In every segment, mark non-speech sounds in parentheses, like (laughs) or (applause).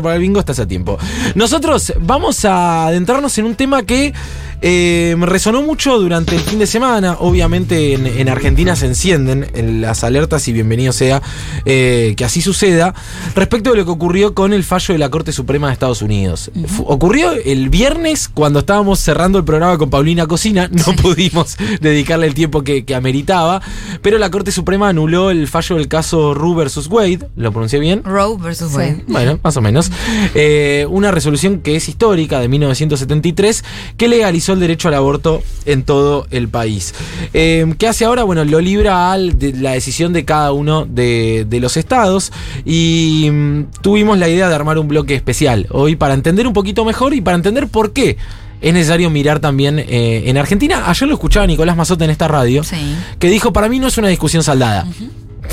para el bingo estás a tiempo. Nosotros vamos a adentrarnos en un tema que eh, resonó mucho durante el fin de semana. Obviamente en, en Argentina se encienden en las alertas y bienvenido sea eh, que así suceda. Respecto de lo que ocurrió con el fallo de la Corte Suprema de Estados Unidos. Ocurrió el viernes cuando estábamos cerrando el programa con Paulina Cocina. No pudimos dedicarle el tiempo que, que ameritaba. Pero la Corte Suprema anuló el fallo del caso Roe versus Wade. ¿Lo pronuncié bien? Roe versus Wade. Bueno, más o menos. Eh, una resolución que es histórica de 1973 que legalizó el derecho al aborto en todo el país. Eh, ¿Qué hace ahora? Bueno, lo libra a la decisión de cada uno de, de los estados y mm, tuvimos la idea de armar un bloque especial hoy para entender un poquito mejor y para entender por qué. Es necesario mirar también eh, en Argentina. Ayer lo escuchaba Nicolás Mazota en esta radio, Sí. que dijo, para mí no es una discusión saldada.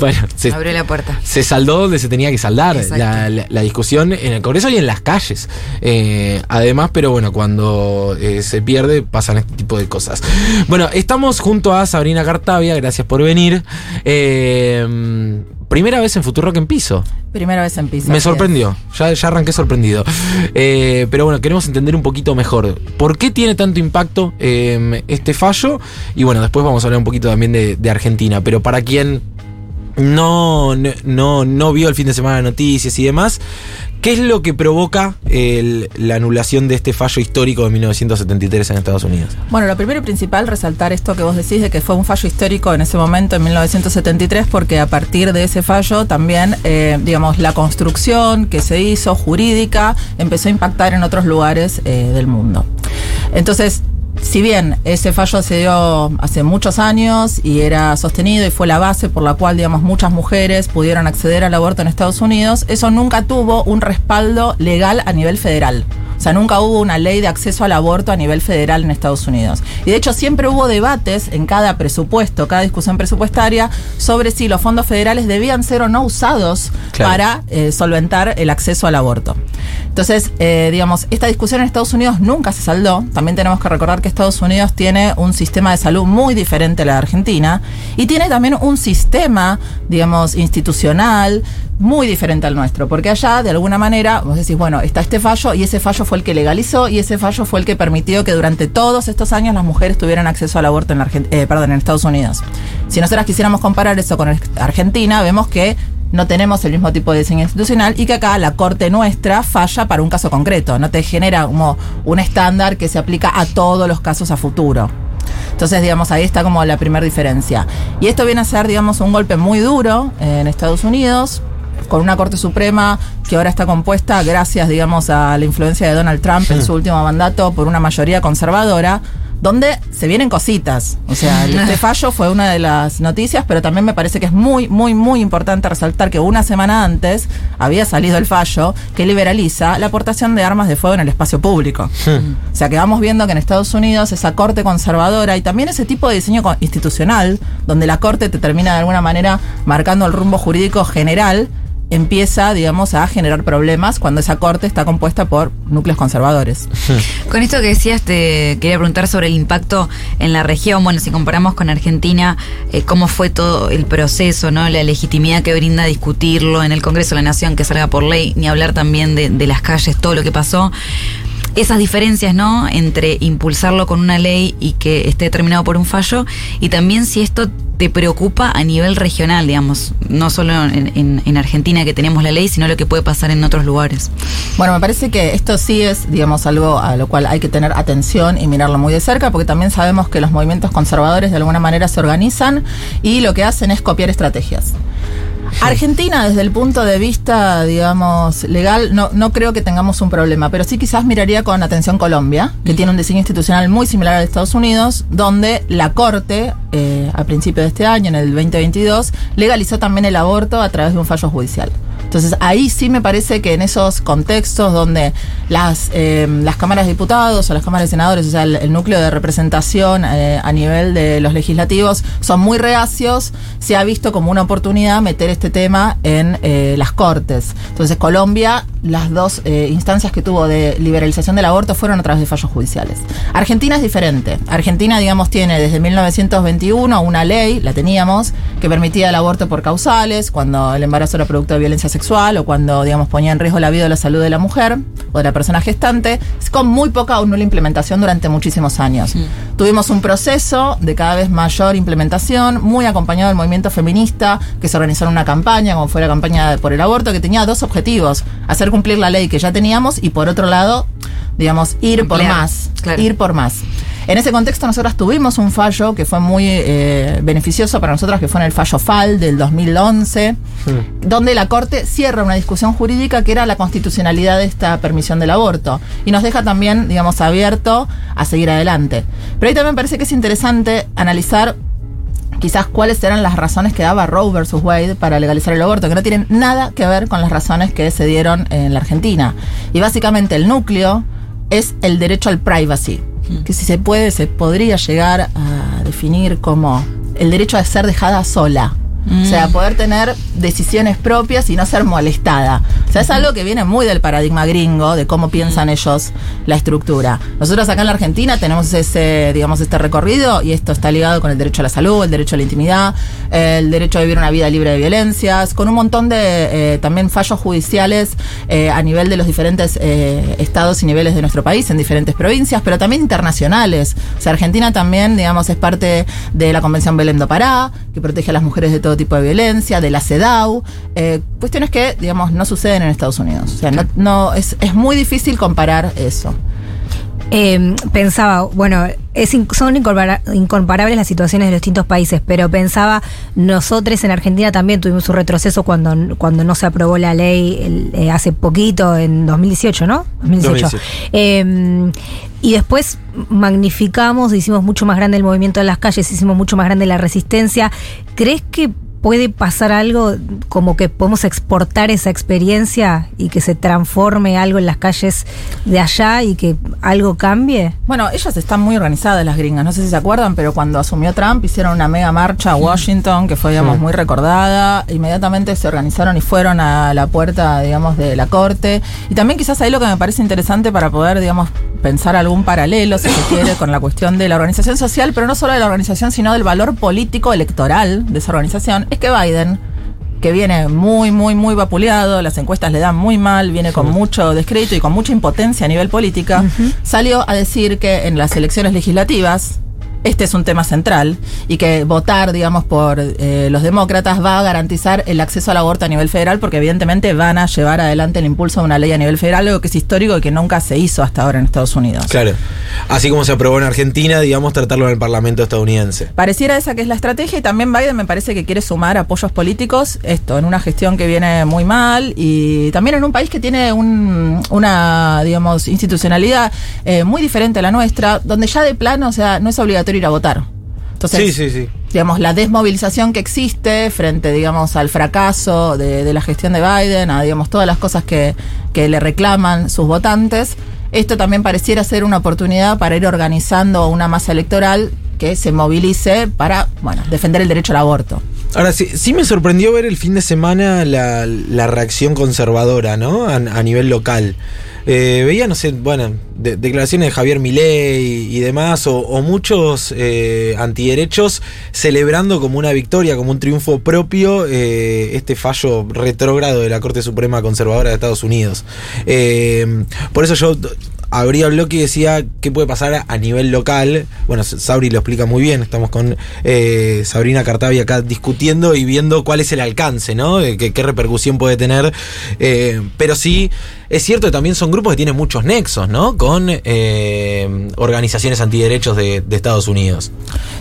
(laughs) Bueno, se, Abrió la puerta. se saldó donde se tenía que saldar la, la- la discusión en el Congreso y en las calles. Eh, además, pero bueno, cuando eh, se pierde pasan este tipo de cosas. Bueno, estamos junto a Sabrina Cartavia, gracias por venir. Eh, primera vez en Futurock en piso. Primera vez en piso. Me sorprendió, ya, ya arranqué sorprendido. Eh, pero bueno, queremos entender un poquito mejor por qué tiene tanto impacto eh, este fallo. Y bueno, después vamos a hablar un poquito también de, de Argentina. Pero para quien no, no, no, vio el fin de semana noticias y demás, ¿qué es lo que provoca la anulación de este fallo histórico de 1973 en Estados Unidos? Bueno, lo primero y principal, resaltar esto que vos decís de que fue un fallo histórico en ese momento, en 1973, porque a partir de ese fallo también, eh, digamos, la construcción que se hizo jurídica empezó a impactar en otros lugares eh, del mundo. Entonces, si bien ese fallo se dio hace muchos años y era sostenido y fue la base por la cual, digamos, muchas mujeres pudieron acceder al aborto en Estados Unidos, eso nunca tuvo un respaldo legal a nivel federal. O sea, nunca hubo una ley de acceso al aborto a nivel federal en Estados Unidos. Y de hecho siempre hubo debates en cada presupuesto, cada discusión presupuestaria, sobre si los fondos federales debían ser o no usados Claro. para eh, solventar el acceso al aborto. Entonces, eh, digamos, esta discusión en Estados Unidos nunca se saldó. También tenemos que recordar que Estados Unidos tiene un sistema de salud muy diferente a la de Argentina y tiene también un sistema, digamos, institucional muy diferente al nuestro, porque allá, de alguna manera, vos decís, bueno, está este fallo y ese fallo fue el que legalizó y ese fallo fue el que permitió que durante todos estos años las mujeres tuvieran acceso al aborto en, la eh, perdón, en Estados Unidos. Si nosotras quisiéramos comparar eso con Argentina, vemos que no tenemos el mismo tipo de diseño institucional y que acá la corte nuestra falla para un caso concreto, no te genera como un estándar que se aplica a todos los casos a futuro. Entonces, digamos, ahí está como la primera diferencia. Y esto viene a ser, digamos, un golpe muy duro en Estados Unidos, con una Corte Suprema que ahora está compuesta, gracias, digamos, a la influencia de Donald Trump en su último mandato, por una mayoría conservadora, donde se vienen cositas. O sea, (laughs) este fallo fue una de las noticias, pero también me parece que es muy, muy, muy importante resaltar que una semana antes había salido el fallo que liberaliza la aportación de armas de fuego en el espacio público. O sea que vamos viendo que en Estados Unidos esa corte conservadora y también ese tipo de diseño institucional, donde la corte te termina de alguna manera marcando el rumbo jurídico general, empieza, digamos, a generar problemas cuando esa corte está compuesta por núcleos conservadores. (laughs) Con esto que decías, te quería preguntar sobre el impacto en la región. Bueno, si comparamos con Argentina, eh, cómo fue todo el proceso, ¿no? La legitimidad que brinda discutirlo en el Congreso de la Nación, que salga por ley, ni hablar también de, de las calles, todo lo que pasó. Esas diferencias, ¿no? Entre impulsarlo con una ley y que esté determinado por un fallo, y también si esto te preocupa a nivel regional, digamos, no solo en, en- en Argentina que tenemos la ley, sino lo que puede pasar en otros lugares. Bueno, me parece que esto sí es, digamos, algo a lo cual hay que tener atención y mirarlo muy de cerca, porque también sabemos que los movimientos conservadores de alguna manera se organizan y lo que hacen es copiar estrategias. Argentina, desde el punto de vista, digamos, legal, no, no creo que tengamos un problema, pero sí quizás miraría con atención Colombia, que tiene un diseño institucional muy similar al de Estados Unidos, donde la Corte, eh, a principios de este año, en el 2022, legalizó también el aborto a través de un fallo judicial. Entonces ahí sí me parece que en esos contextos donde las, eh, las cámaras de diputados o las cámaras de senadores, o sea, el, núcleo de representación eh, a nivel de los legislativos son muy reacios, se ha visto como una oportunidad meter este tema en eh, las cortes. Entonces Colombia las dos eh, instancias que tuvo de liberalización del aborto fueron a través de fallos judiciales. Argentina es diferente. Argentina, digamos, tiene desde 1921 una ley, la teníamos, que permitía el aborto por causales, cuando el embarazo era producto de violencia sexual o cuando, digamos, ponía en riesgo la vida o la salud de la mujer o de la persona gestante, con muy poca o nula implementación durante muchísimos años. Tuvimos un proceso de cada vez mayor implementación, muy acompañado del movimiento feminista, que se organizó en una campaña, como fue la campaña por el aborto, que tenía dos objetivos, hacer cumplir la ley que ya teníamos y por otro lado, digamos, ir por más, claro. ir por más. En ese contexto nosotras tuvimos un fallo que fue muy eh, beneficioso para nosotras, que fue en el fallo FAL del 2011, donde la Corte cierra una discusión jurídica que era la constitucionalidad de esta permisión del aborto y nos deja también, digamos, abierto a seguir adelante. Pero ahí también parece que es interesante analizar quizás cuáles eran las razones que daba Roe versus Wade para legalizar el aborto, que no tienen nada que ver con las razones que se dieron en la Argentina. Y básicamente el núcleo es el derecho al privacy, que si se puede, se podría llegar a definir como el derecho a ser dejada sola. O sea, poder tener decisiones propias y no ser molestada. O sea, es algo que viene muy del paradigma gringo, de cómo piensan ellos la estructura. Nosotros acá en la Argentina tenemos ese, digamos, este recorrido y esto está ligado con el derecho a la salud, el derecho a la intimidad, el derecho a vivir una vida libre de violencias, con un montón de eh, también fallos judiciales eh, a nivel de los diferentes eh, estados y niveles de nuestro país, en diferentes provincias, pero también internacionales. O sea, Argentina también, digamos, es parte de la Convención Belém do Pará, que protege a las mujeres de todo tipo de violencia, de la CEDAW, eh, cuestiones que, digamos, no suceden en Estados Unidos. O sea, no, no- es, es muy difícil comparar eso. Eh, pensaba, bueno, es in- son incomparables las situaciones de los distintos países, pero pensaba, nosotros en Argentina también tuvimos un retroceso cuando, cuando no se aprobó la ley el- eh, hace poquito, en 2018, ¿no? 2018. 2018. Eh, y después magnificamos, hicimos mucho más grande el movimiento en las calles, hicimos mucho más grande la resistencia. ¿Crees que puede pasar algo como que podemos exportar esa experiencia y que se transforme algo en las calles de allá y que algo cambie? Bueno, ellas están muy organizadas, las gringas. No sé si se acuerdan, pero cuando asumió Trump hicieron una mega marcha a Washington, que fue, digamos, muy recordada. Inmediatamente se organizaron y fueron a la puerta, digamos, de la corte. Y también quizás ahí lo que me parece interesante para poder, digamos, pensar algún paralelo, si se quiere, con la cuestión de la organización social, pero no solo de la organización, sino del valor político electoral de esa organización, es que Biden que viene muy, muy, muy vapuleado, las encuestas le dan muy mal, viene con mucho descrédito y con mucha impotencia a nivel política, salió a decir que en las elecciones legislativas este es un tema central y que votar, digamos, por eh, los demócratas va a garantizar el acceso al aborto a nivel federal porque evidentemente van a llevar adelante el impulso de una ley a nivel federal, algo que es histórico y que nunca se hizo hasta ahora en Estados Unidos. Claro. Así como se aprobó en Argentina, digamos, tratarlo en el Parlamento estadounidense. Pareciera esa que es la estrategia y también Biden me parece que quiere sumar apoyos políticos, esto, en una gestión que viene muy mal y también en un país que tiene un- una, digamos, institucionalidad eh, muy diferente a la nuestra, donde ya de plano, o sea, no es obligatorio ir a votar. Entonces, Sí, sí, sí. digamos, la desmovilización que existe frente, digamos, al fracaso de, de la gestión de Biden, a, digamos, todas las cosas que, que le reclaman sus votantes, esto también pareciera ser una oportunidad para ir organizando una masa electoral que se movilice para, bueno, defender el derecho al aborto. Ahora, sí, sí me sorprendió ver el fin de semana la, la reacción conservadora, ¿no? A, a nivel local. Eh, veía, no sé, bueno, de- declaraciones de Javier Milei y, demás, o, muchos eh, antiderechos celebrando como una victoria, como un triunfo propio, eh, este fallo retrógrado de la Corte Suprema Conservadora de Estados Unidos. Por eso yo abría bloque y decía qué puede pasar a, nivel local. Bueno, Sabri lo explica muy bien. Estamos con Sabrina Cartavi acá discutiendo y viendo cuál es el alcance, ¿no? Qué, repercusión puede tener. Pero sí, es cierto que también son grupos que tienen muchos nexos, ¿no? Con eh, organizaciones antiderechos de, de Estados Unidos.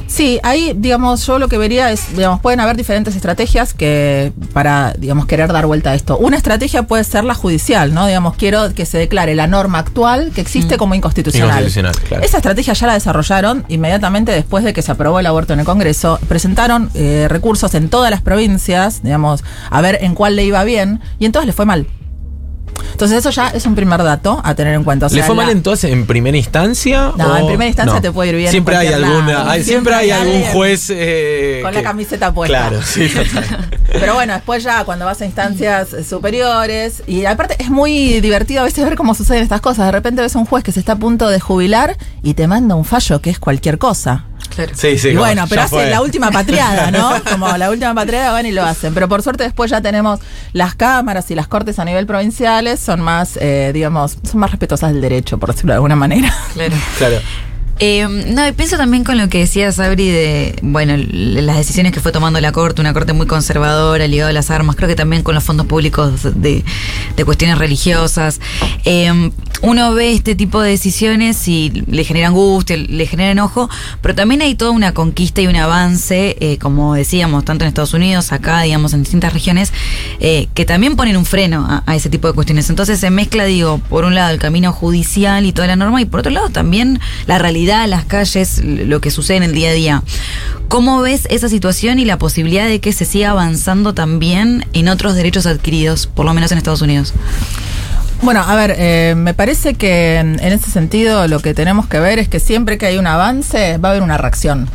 Sí, ahí, digamos, yo lo que vería es, digamos, pueden haber diferentes estrategias que para, digamos, querer dar vuelta a esto. Una estrategia puede ser la judicial, ¿no? Digamos, quiero que se declare la norma actual que existe como inconstitucional. Inconstitucional, claro. Esa estrategia ya la desarrollaron inmediatamente después de que se aprobó el aborto en el Congreso. Presentaron eh, recursos en todas las provincias, digamos, a ver en cuál le iba bien, y en todas le fue mal. Entonces eso ya es un primer dato a tener en cuenta. O ¿Le fue mal entonces en primera instancia? No, o- en primera instancia te puede ir bien en Siempre hay alguna, hay- siempre, Siempre hay algún juez eh, con la camiseta puesta. Claro, sí. (laughs) Pero bueno, después ya cuando vas a instancias eh, superiores, y aparte es muy divertido a veces ver cómo suceden estas cosas. De repente ves un juez que se está a punto de jubilar y te manda un fallo que es cualquier cosa. Claro. Sí, sí, y como, bueno, pero ya hace fue. la última patriada, ¿no? (laughs) Como la última patriada van y lo hacen. Pero por suerte después ya tenemos las cámaras y las cortes a nivel provinciales son más, eh, digamos, son más respetuosas del derecho, por decirlo de alguna manera. Claro. (laughs) Claro. Eh, no, y pienso también con lo que decía Sabri de, bueno, las decisiones que fue tomando la Corte, una Corte muy conservadora, ligada a las armas, creo que también con los fondos públicos de, de cuestiones religiosas. Eh, uno ve este tipo de decisiones y le genera angustia, le genera enojo, pero también hay toda una conquista y un avance, eh, como decíamos, tanto en Estados Unidos, acá, digamos, en distintas regiones, eh, que también ponen un freno a, a ese tipo de cuestiones. Entonces se mezcla, digo, por un lado el camino judicial y toda la norma, y por otro lado también la realidad, las calles, lo que sucede en el día a día. ¿Cómo ves esa situación y la posibilidad de que se siga avanzando también en otros derechos adquiridos, por lo menos en Estados Unidos? Bueno, a ver, eh, me parece que en, ese sentido lo que tenemos que ver es que siempre que hay un avance va a haber una reacción.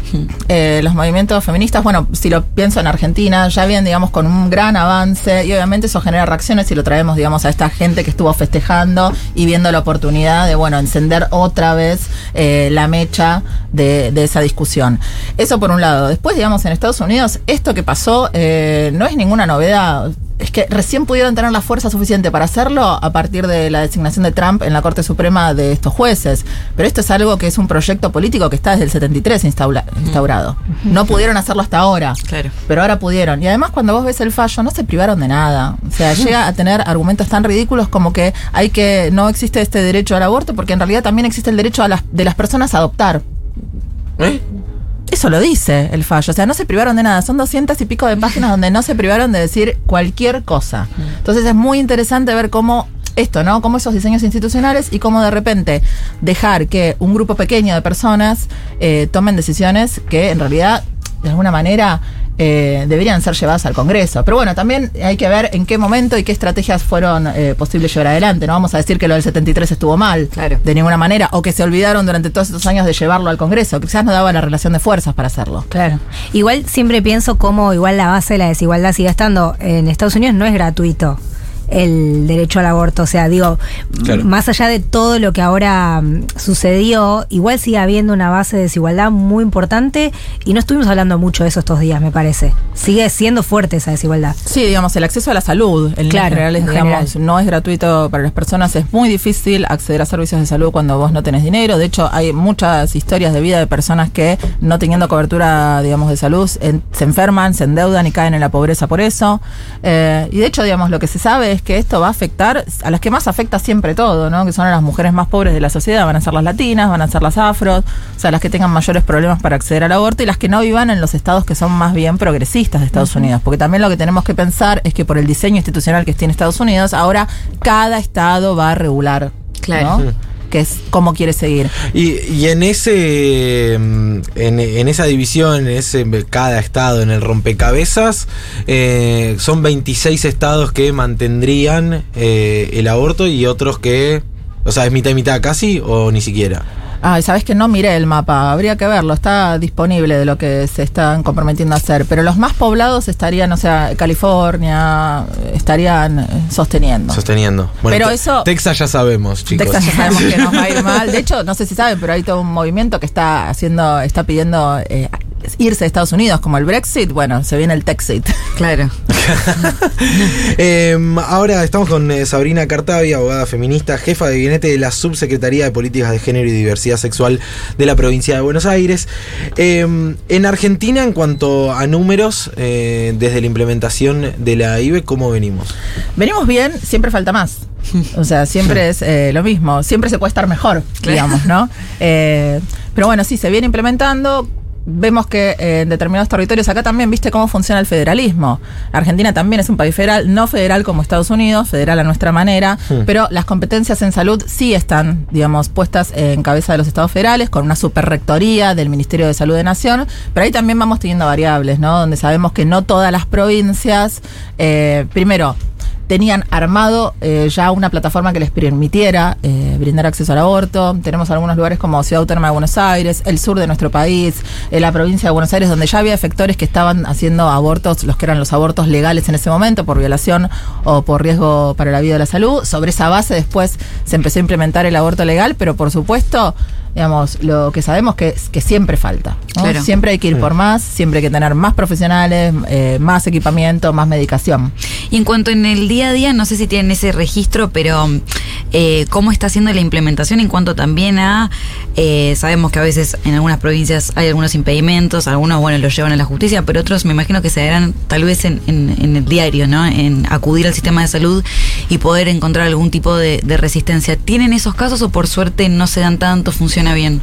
Eh, los movimientos feministas, bueno, si lo pienso en Argentina, ya vienen, digamos, con un gran avance y obviamente eso genera reacciones si lo traemos, digamos, a esta gente que estuvo festejando y viendo la oportunidad de, bueno, encender otra vez eh, la mecha de, de esa discusión. Eso por un lado. Después, digamos, en Estados Unidos, esto que pasó eh, no es ninguna novedad. Es que recién pudieron tener la fuerza suficiente para hacerlo a partir de la designación de Trump en la Corte Suprema de estos jueces. Pero esto es algo que es un proyecto político que está desde el 73 instaura- instaurado. No pudieron hacerlo hasta ahora. Claro. Pero ahora pudieron. Y además cuando vos ves el fallo no se privaron de nada. O sea, llega a tener argumentos tan ridículos como que hay que no existe este derecho al aborto porque en realidad también existe el derecho a las, de las personas a adoptar. ¿Eh? Eso lo dice el fallo. O sea, no se privaron de nada. Son doscientas y pico de páginas donde no se privaron de decir cualquier cosa. Entonces es muy interesante ver cómo esto, ¿no? Cómo esos diseños institucionales y cómo de repente dejar que un grupo pequeño de personas eh, tomen decisiones que en realidad, de alguna manera, eh, deberían ser llevadas al Congreso. Pero bueno, también hay que ver en qué momento y qué estrategias fueron eh, posibles llevar adelante. No vamos a decir que lo del 73 estuvo mal, Claro. de ninguna manera, o que se olvidaron durante todos estos años de llevarlo al Congreso, quizás no daba la relación de fuerzas para hacerlo. Claro. Igual siempre pienso cómo igual la base de la desigualdad sigue estando. En Estados Unidos no es gratuito el derecho al aborto. O sea, digo, Claro. más allá de todo lo que ahora mm, sucedió, igual sigue habiendo una base de desigualdad muy importante y no estuvimos hablando mucho de eso estos días, me parece. Sigue siendo fuerte esa desigualdad. Sí, digamos, el acceso a la salud en Claro, generales, en digamos, general. no es gratuito para las personas. Es muy difícil acceder a servicios de salud cuando vos no tenés dinero. De hecho, hay muchas historias de vida de personas que, no teniendo cobertura, digamos, de salud, en- se enferman, se endeudan y caen en la pobreza por eso. Eh, y de hecho, digamos, lo que se sabe es que esto va a afectar a las que más afecta siempre todo, ¿no? Que son a las mujeres más pobres de la sociedad. Van a ser las latinas, van a ser las afros, o sea, las que tengan mayores problemas para acceder al aborto y las que no vivan en los estados que son más bien progresistas de Estados Unidos. Porque también lo que tenemos que pensar es que por el diseño institucional que tiene Estados Unidos, ahora cada estado va a regular. Claro. ¿no? Que es cómo quiere seguir. Y, y en ese mm, en, en esa división, en ese cada estado en el rompecabezas, eh, son 26 estados que mantendrían eh, el aborto y otros que, o sea, es mitad y mitad casi o ni siquiera. Ay, sabes que no miré el mapa, habría que verlo, está disponible de lo que se están comprometiendo a hacer, pero los más poblados estarían, o sea, California, estarían eh, sosteniendo. Sosteniendo. Bueno, Pero Te- eso- Texas ya sabemos, chicos. Texas ya sabemos que (laughs) nos va a ir mal. De hecho, no sé si saben, pero hay todo un movimiento que está haciendo, está pidiendo eh, irse de Estados Unidos, como el Brexit. Bueno, se viene el Texit. (laughs) Claro. (laughs) Eh, ahora estamos con eh, Sabrina Cartavia, abogada feminista, jefa de gabinete de la Subsecretaría de Políticas de Género y Diversidad Sexual de la provincia de Buenos Aires. Eh, en Argentina, en cuanto a números, eh, desde la implementación de la IBE, ¿cómo venimos? Venimos bien, siempre falta más. O sea, siempre es eh, lo mismo. Siempre se puede estar mejor, digamos, ¿no? (laughs) Eh, pero bueno, sí, se viene implementando. Vemos que eh, en determinados territorios, acá también viste cómo funciona el federalismo. Argentina también es un país federal, no federal como Estados Unidos, federal a nuestra manera, pero las competencias en salud sí están, digamos, puestas en cabeza de los estados federales, con una superrectoría del Ministerio de Salud de Nación, pero ahí también vamos teniendo variables, ¿no? Donde sabemos que no todas las provincias, eh, primero, tenían armado eh, ya una plataforma que les permitiera eh, brindar acceso al aborto. Tenemos algunos lugares como Ciudad Autónoma de Buenos Aires, el sur de nuestro país, eh, la provincia de Buenos Aires, donde ya había efectores que estaban haciendo abortos, los que eran los abortos legales en ese momento, por violación o por riesgo para la vida o la salud. Sobre esa base después se empezó a implementar el aborto legal, pero por supuesto digamos, lo que sabemos que es que siempre falta. ¿no? Claro. Siempre hay que ir por más, siempre hay que tener más profesionales, eh, más equipamiento, más medicación. Y en cuanto en el día a día, no sé si tienen ese registro, pero eh, cómo está haciendo la implementación en cuanto también a, eh, sabemos que a veces en algunas provincias hay algunos impedimentos, algunos, bueno, los llevan a la justicia, pero otros me imagino que se darán tal vez en, el diario, ¿no? En acudir al sistema de salud y poder encontrar algún tipo de, de resistencia. ¿Tienen esos casos o por suerte no se dan tanto, funciona bien?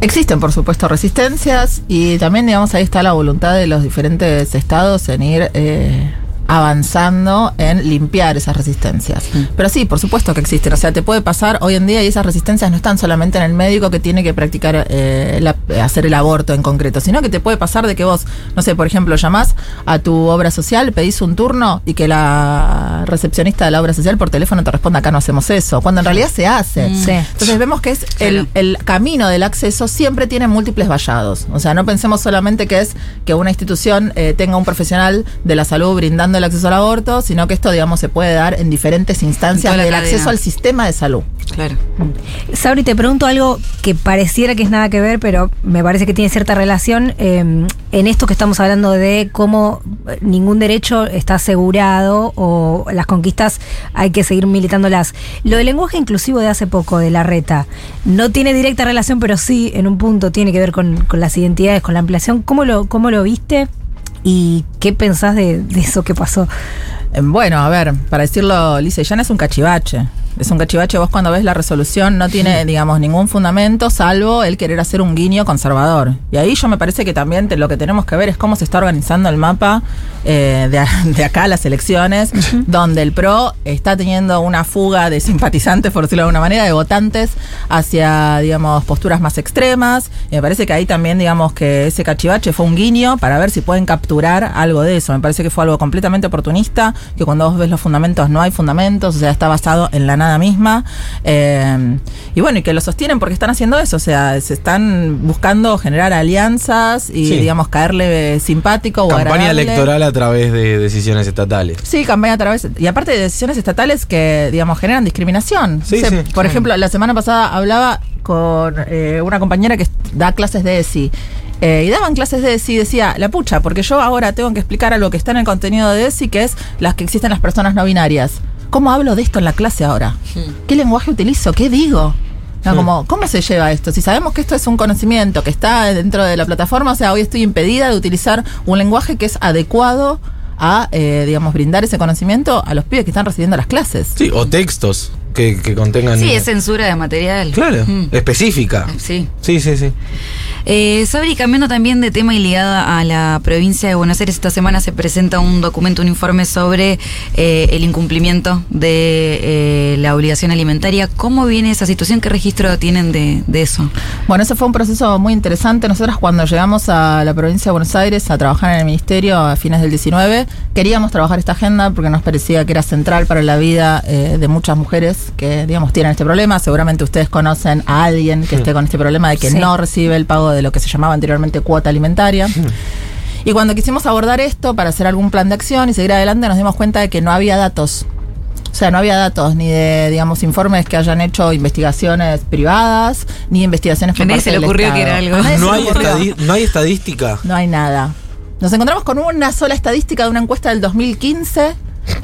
Existen, por supuesto, resistencias y también, digamos, ahí está la voluntad de los diferentes estados en ir eh, avanzando en limpiar esas resistencias. Pero sí, por supuesto que existen. O sea, te puede pasar hoy en día y esas resistencias no están solamente en el médico que tiene que practicar, eh, la- hacer el aborto en concreto, sino que te puede pasar de que vos, no sé, por ejemplo, llamás a tu obra social, pedís un turno y que la recepcionista de la obra social por teléfono te responda, acá no hacemos eso, cuando en realidad se hace. Sí. Entonces vemos que es el, el camino del acceso siempre tiene múltiples vallados. O sea, no pensemos solamente que es que una institución eh, tenga un profesional de la salud brindando el acceso al aborto, sino que esto, digamos, se puede dar en diferentes instancias del cadena. acceso al sistema de salud. Claro. Sabri, te pregunto algo que pareciera que es nada que ver, pero me parece que tiene cierta relación eh, en esto que estamos hablando de cómo eh, ningún derecho está asegurado o las conquistas hay que seguir militándolas. Lo del lenguaje inclusivo de hace poco, de la reta, no tiene directa relación, pero sí en un punto tiene que ver con, con las identidades, con la ampliación. ¿Cómo lo, cómo lo viste y qué pensás de, de eso que pasó? Eh, Bueno, a ver, para decirlo, Lisa Llana es un cachivache. Es un cachivache, vos cuando ves la resolución no tiene, digamos, ningún fundamento salvo el querer hacer un guiño conservador. Y ahí yo me parece que también te- lo que tenemos que ver es cómo se está organizando el mapa eh, de, acá a las elecciones, donde el PRO está teniendo una fuga de simpatizantes, por decirlo de alguna manera, de votantes hacia, digamos, posturas más extremas. Y me parece que ahí también, digamos, que ese cachivache fue un guiño para ver si pueden capturar algo de eso. Me parece que fue algo completamente oportunista, que cuando vos ves los fundamentos no hay fundamentos, o sea, está basado en la nada misma. Eh, y bueno, y que lo sostienen porque están haciendo eso, o sea, se están buscando generar alianzas y, Sí. digamos, caerle simpático o Campaña electoral a través de decisiones estatales. Sí, campaña a través. Y aparte de decisiones estatales que, digamos, generan discriminación. Sí, sí, por ejemplo, la semana pasada hablaba con eh, una compañera que da clases de ESI. Eh, y daban clases de ESI y decía, la pucha, porque yo ahora tengo que explicar algo que está en el contenido de ESI, que es las que existen las personas no binarias. ¿Cómo hablo de esto en la clase ahora? ¿Qué lenguaje utilizo? ¿Qué digo? No, Hmm. como, ¿cómo se lleva esto? Si sabemos que esto es un conocimiento que está dentro de la plataforma, o sea, hoy estoy impedida de utilizar un lenguaje que es adecuado a, eh, digamos, brindar ese conocimiento a los pibes que están recibiendo las clases. Sí, o textos que, que contengan. Sí, es censura de material. Claro, Mm. específica. Sí. Sí, sí, sí. Eh, Sabri, cambiando también de tema y ligada a la provincia de Buenos Aires, esta semana se presenta un documento, un informe sobre eh, el incumplimiento de eh, la obligación alimentaria. ¿Cómo viene esa situación? ¿Qué registro tienen de, de eso? Bueno, ese fue un proceso muy interesante. Nosotros cuando llegamos a la provincia de Buenos Aires a trabajar en el ministerio a fines del 19, queríamos trabajar esta agenda porque nos parecía que era central para la vida eh, de muchas mujeres que, digamos, tienen este problema. Seguramente ustedes conocen a alguien que esté con este problema de que Sí. no recibe el pago de lo que se llamaba anteriormente cuota alimentaria. Y cuando quisimos abordar esto para hacer algún plan de acción y seguir adelante, nos dimos cuenta de que no había datos. O sea, no había datos ni de, digamos, informes que hayan hecho investigaciones privadas, ni investigaciones A por nadie parte se le ocurrió que era algo. Hay, no hay estadística. No hay nada. Nos encontramos con una sola estadística de una encuesta del 2015,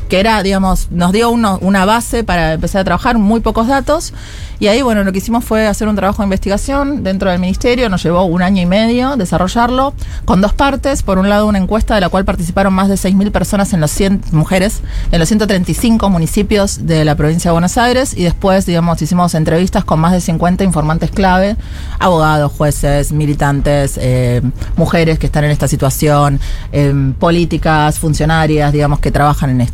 que era, digamos, nos dio una base para empezar a trabajar, muy pocos datos. Y ahí, bueno, lo que hicimos fue hacer un trabajo de investigación dentro del ministerio. Nos llevó un año y medio desarrollarlo, con dos partes. Por un lado, una encuesta de la cual participaron más de 6.000 personas en los 100 mujeres, en los 135 municipios de la provincia de Buenos Aires. Y después, digamos, hicimos entrevistas con más de 50 informantes clave, abogados, jueces, militantes, eh, mujeres que están en esta situación, eh, políticas, funcionarias, digamos, que trabajan en esto.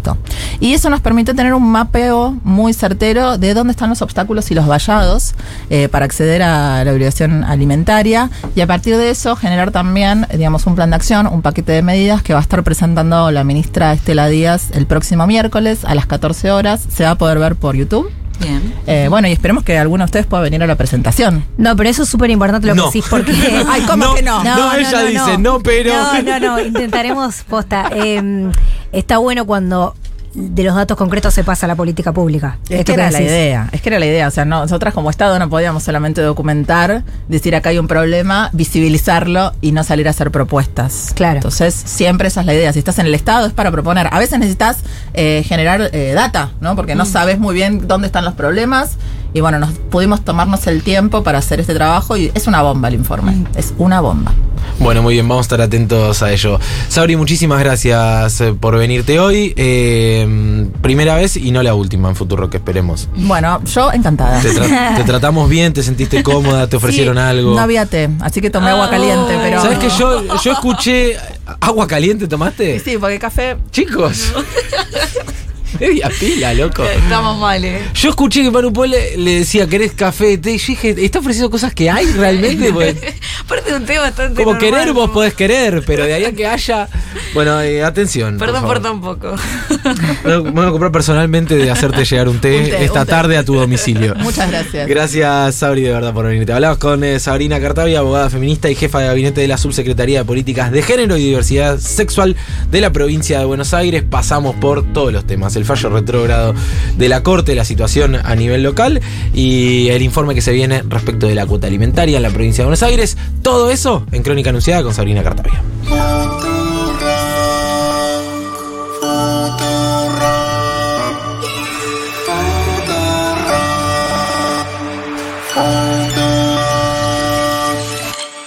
Y eso nos permite tener un mapeo muy certero de dónde están los obstáculos y los vallados eh, para acceder a la obligación alimentaria y a partir de eso generar también, digamos, un plan de acción, un paquete de medidas que va a estar presentando la ministra Estela Díaz el próximo miércoles a las 14 horas. Se va a poder ver por YouTube. Bien. Eh, bueno, y esperemos que alguno de ustedes pueda venir a la presentación. No, pero eso es súper importante lo No. que decís porque. (laughs) Ay, ¿cómo que no? No, ella dice, no, pero- No, no, no, (laughs) intentaremos posta. Eh, está bueno cuando de los datos concretos se pasa a la política pública. Es Esto que era la idea, es que era la idea. O sea, no- nosotras como Estado no podíamos solamente documentar, decir acá hay un problema, visibilizarlo y no salir a hacer propuestas. Claro. Entonces, siempre esa es la idea. Si estás en el Estado es para proponer. A veces necesitas eh, generar eh, data, ¿no? Porque no Mm. sabes muy bien dónde están los problemas. Y bueno, nos pudimos tomarnos el tiempo para hacer este trabajo y es una bomba el informe. Mm. Es una bomba. Bueno, muy bien, vamos a estar atentos a ello. Sabri, muchísimas gracias eh, por venirte hoy. Eh, primera vez y no la última en futuro, que esperemos. Bueno, yo encantada. Te, tra- te (laughs) tratamos bien, te sentiste cómoda, te ofrecieron Sí, algo. No había té, así que tomé agua caliente, pero. ¿Sabes que yo, yo escuché agua caliente tomaste? Sí, porque café. Chicos. (laughs) Media pila, loco. Estamos mal, eh. Yo escuché que Manu Paul le, le decía, ¿querés café? Té? Y yo dije, ¿está ofreciendo cosas que hay realmente? Porque (laughs) Aparte de un té bastante. como normal, querer vos podés querer, pero de ahí a que haya... Bueno, eh, atención. Perdón por favor. tan poco. Me voy a comprar personalmente de hacerte llegar un té, (laughs) Un té, esta un té. tarde a tu domicilio. (laughs) Muchas gracias. Gracias, Sabri, de verdad, por venirte. Hablamos con eh, Sabrina Cartavia, abogada feminista y jefa de gabinete de la Subsecretaría de Políticas de Género y Diversidad Sexual de la provincia de Buenos Aires. Pasamos por todos los temas: el fallo retrógrado de la Corte, la situación a nivel local y el informe que se viene respecto de la cuota alimentaria en la provincia de Buenos Aires. Todo eso en Crónica Anunciada con Sabrina Cartavia.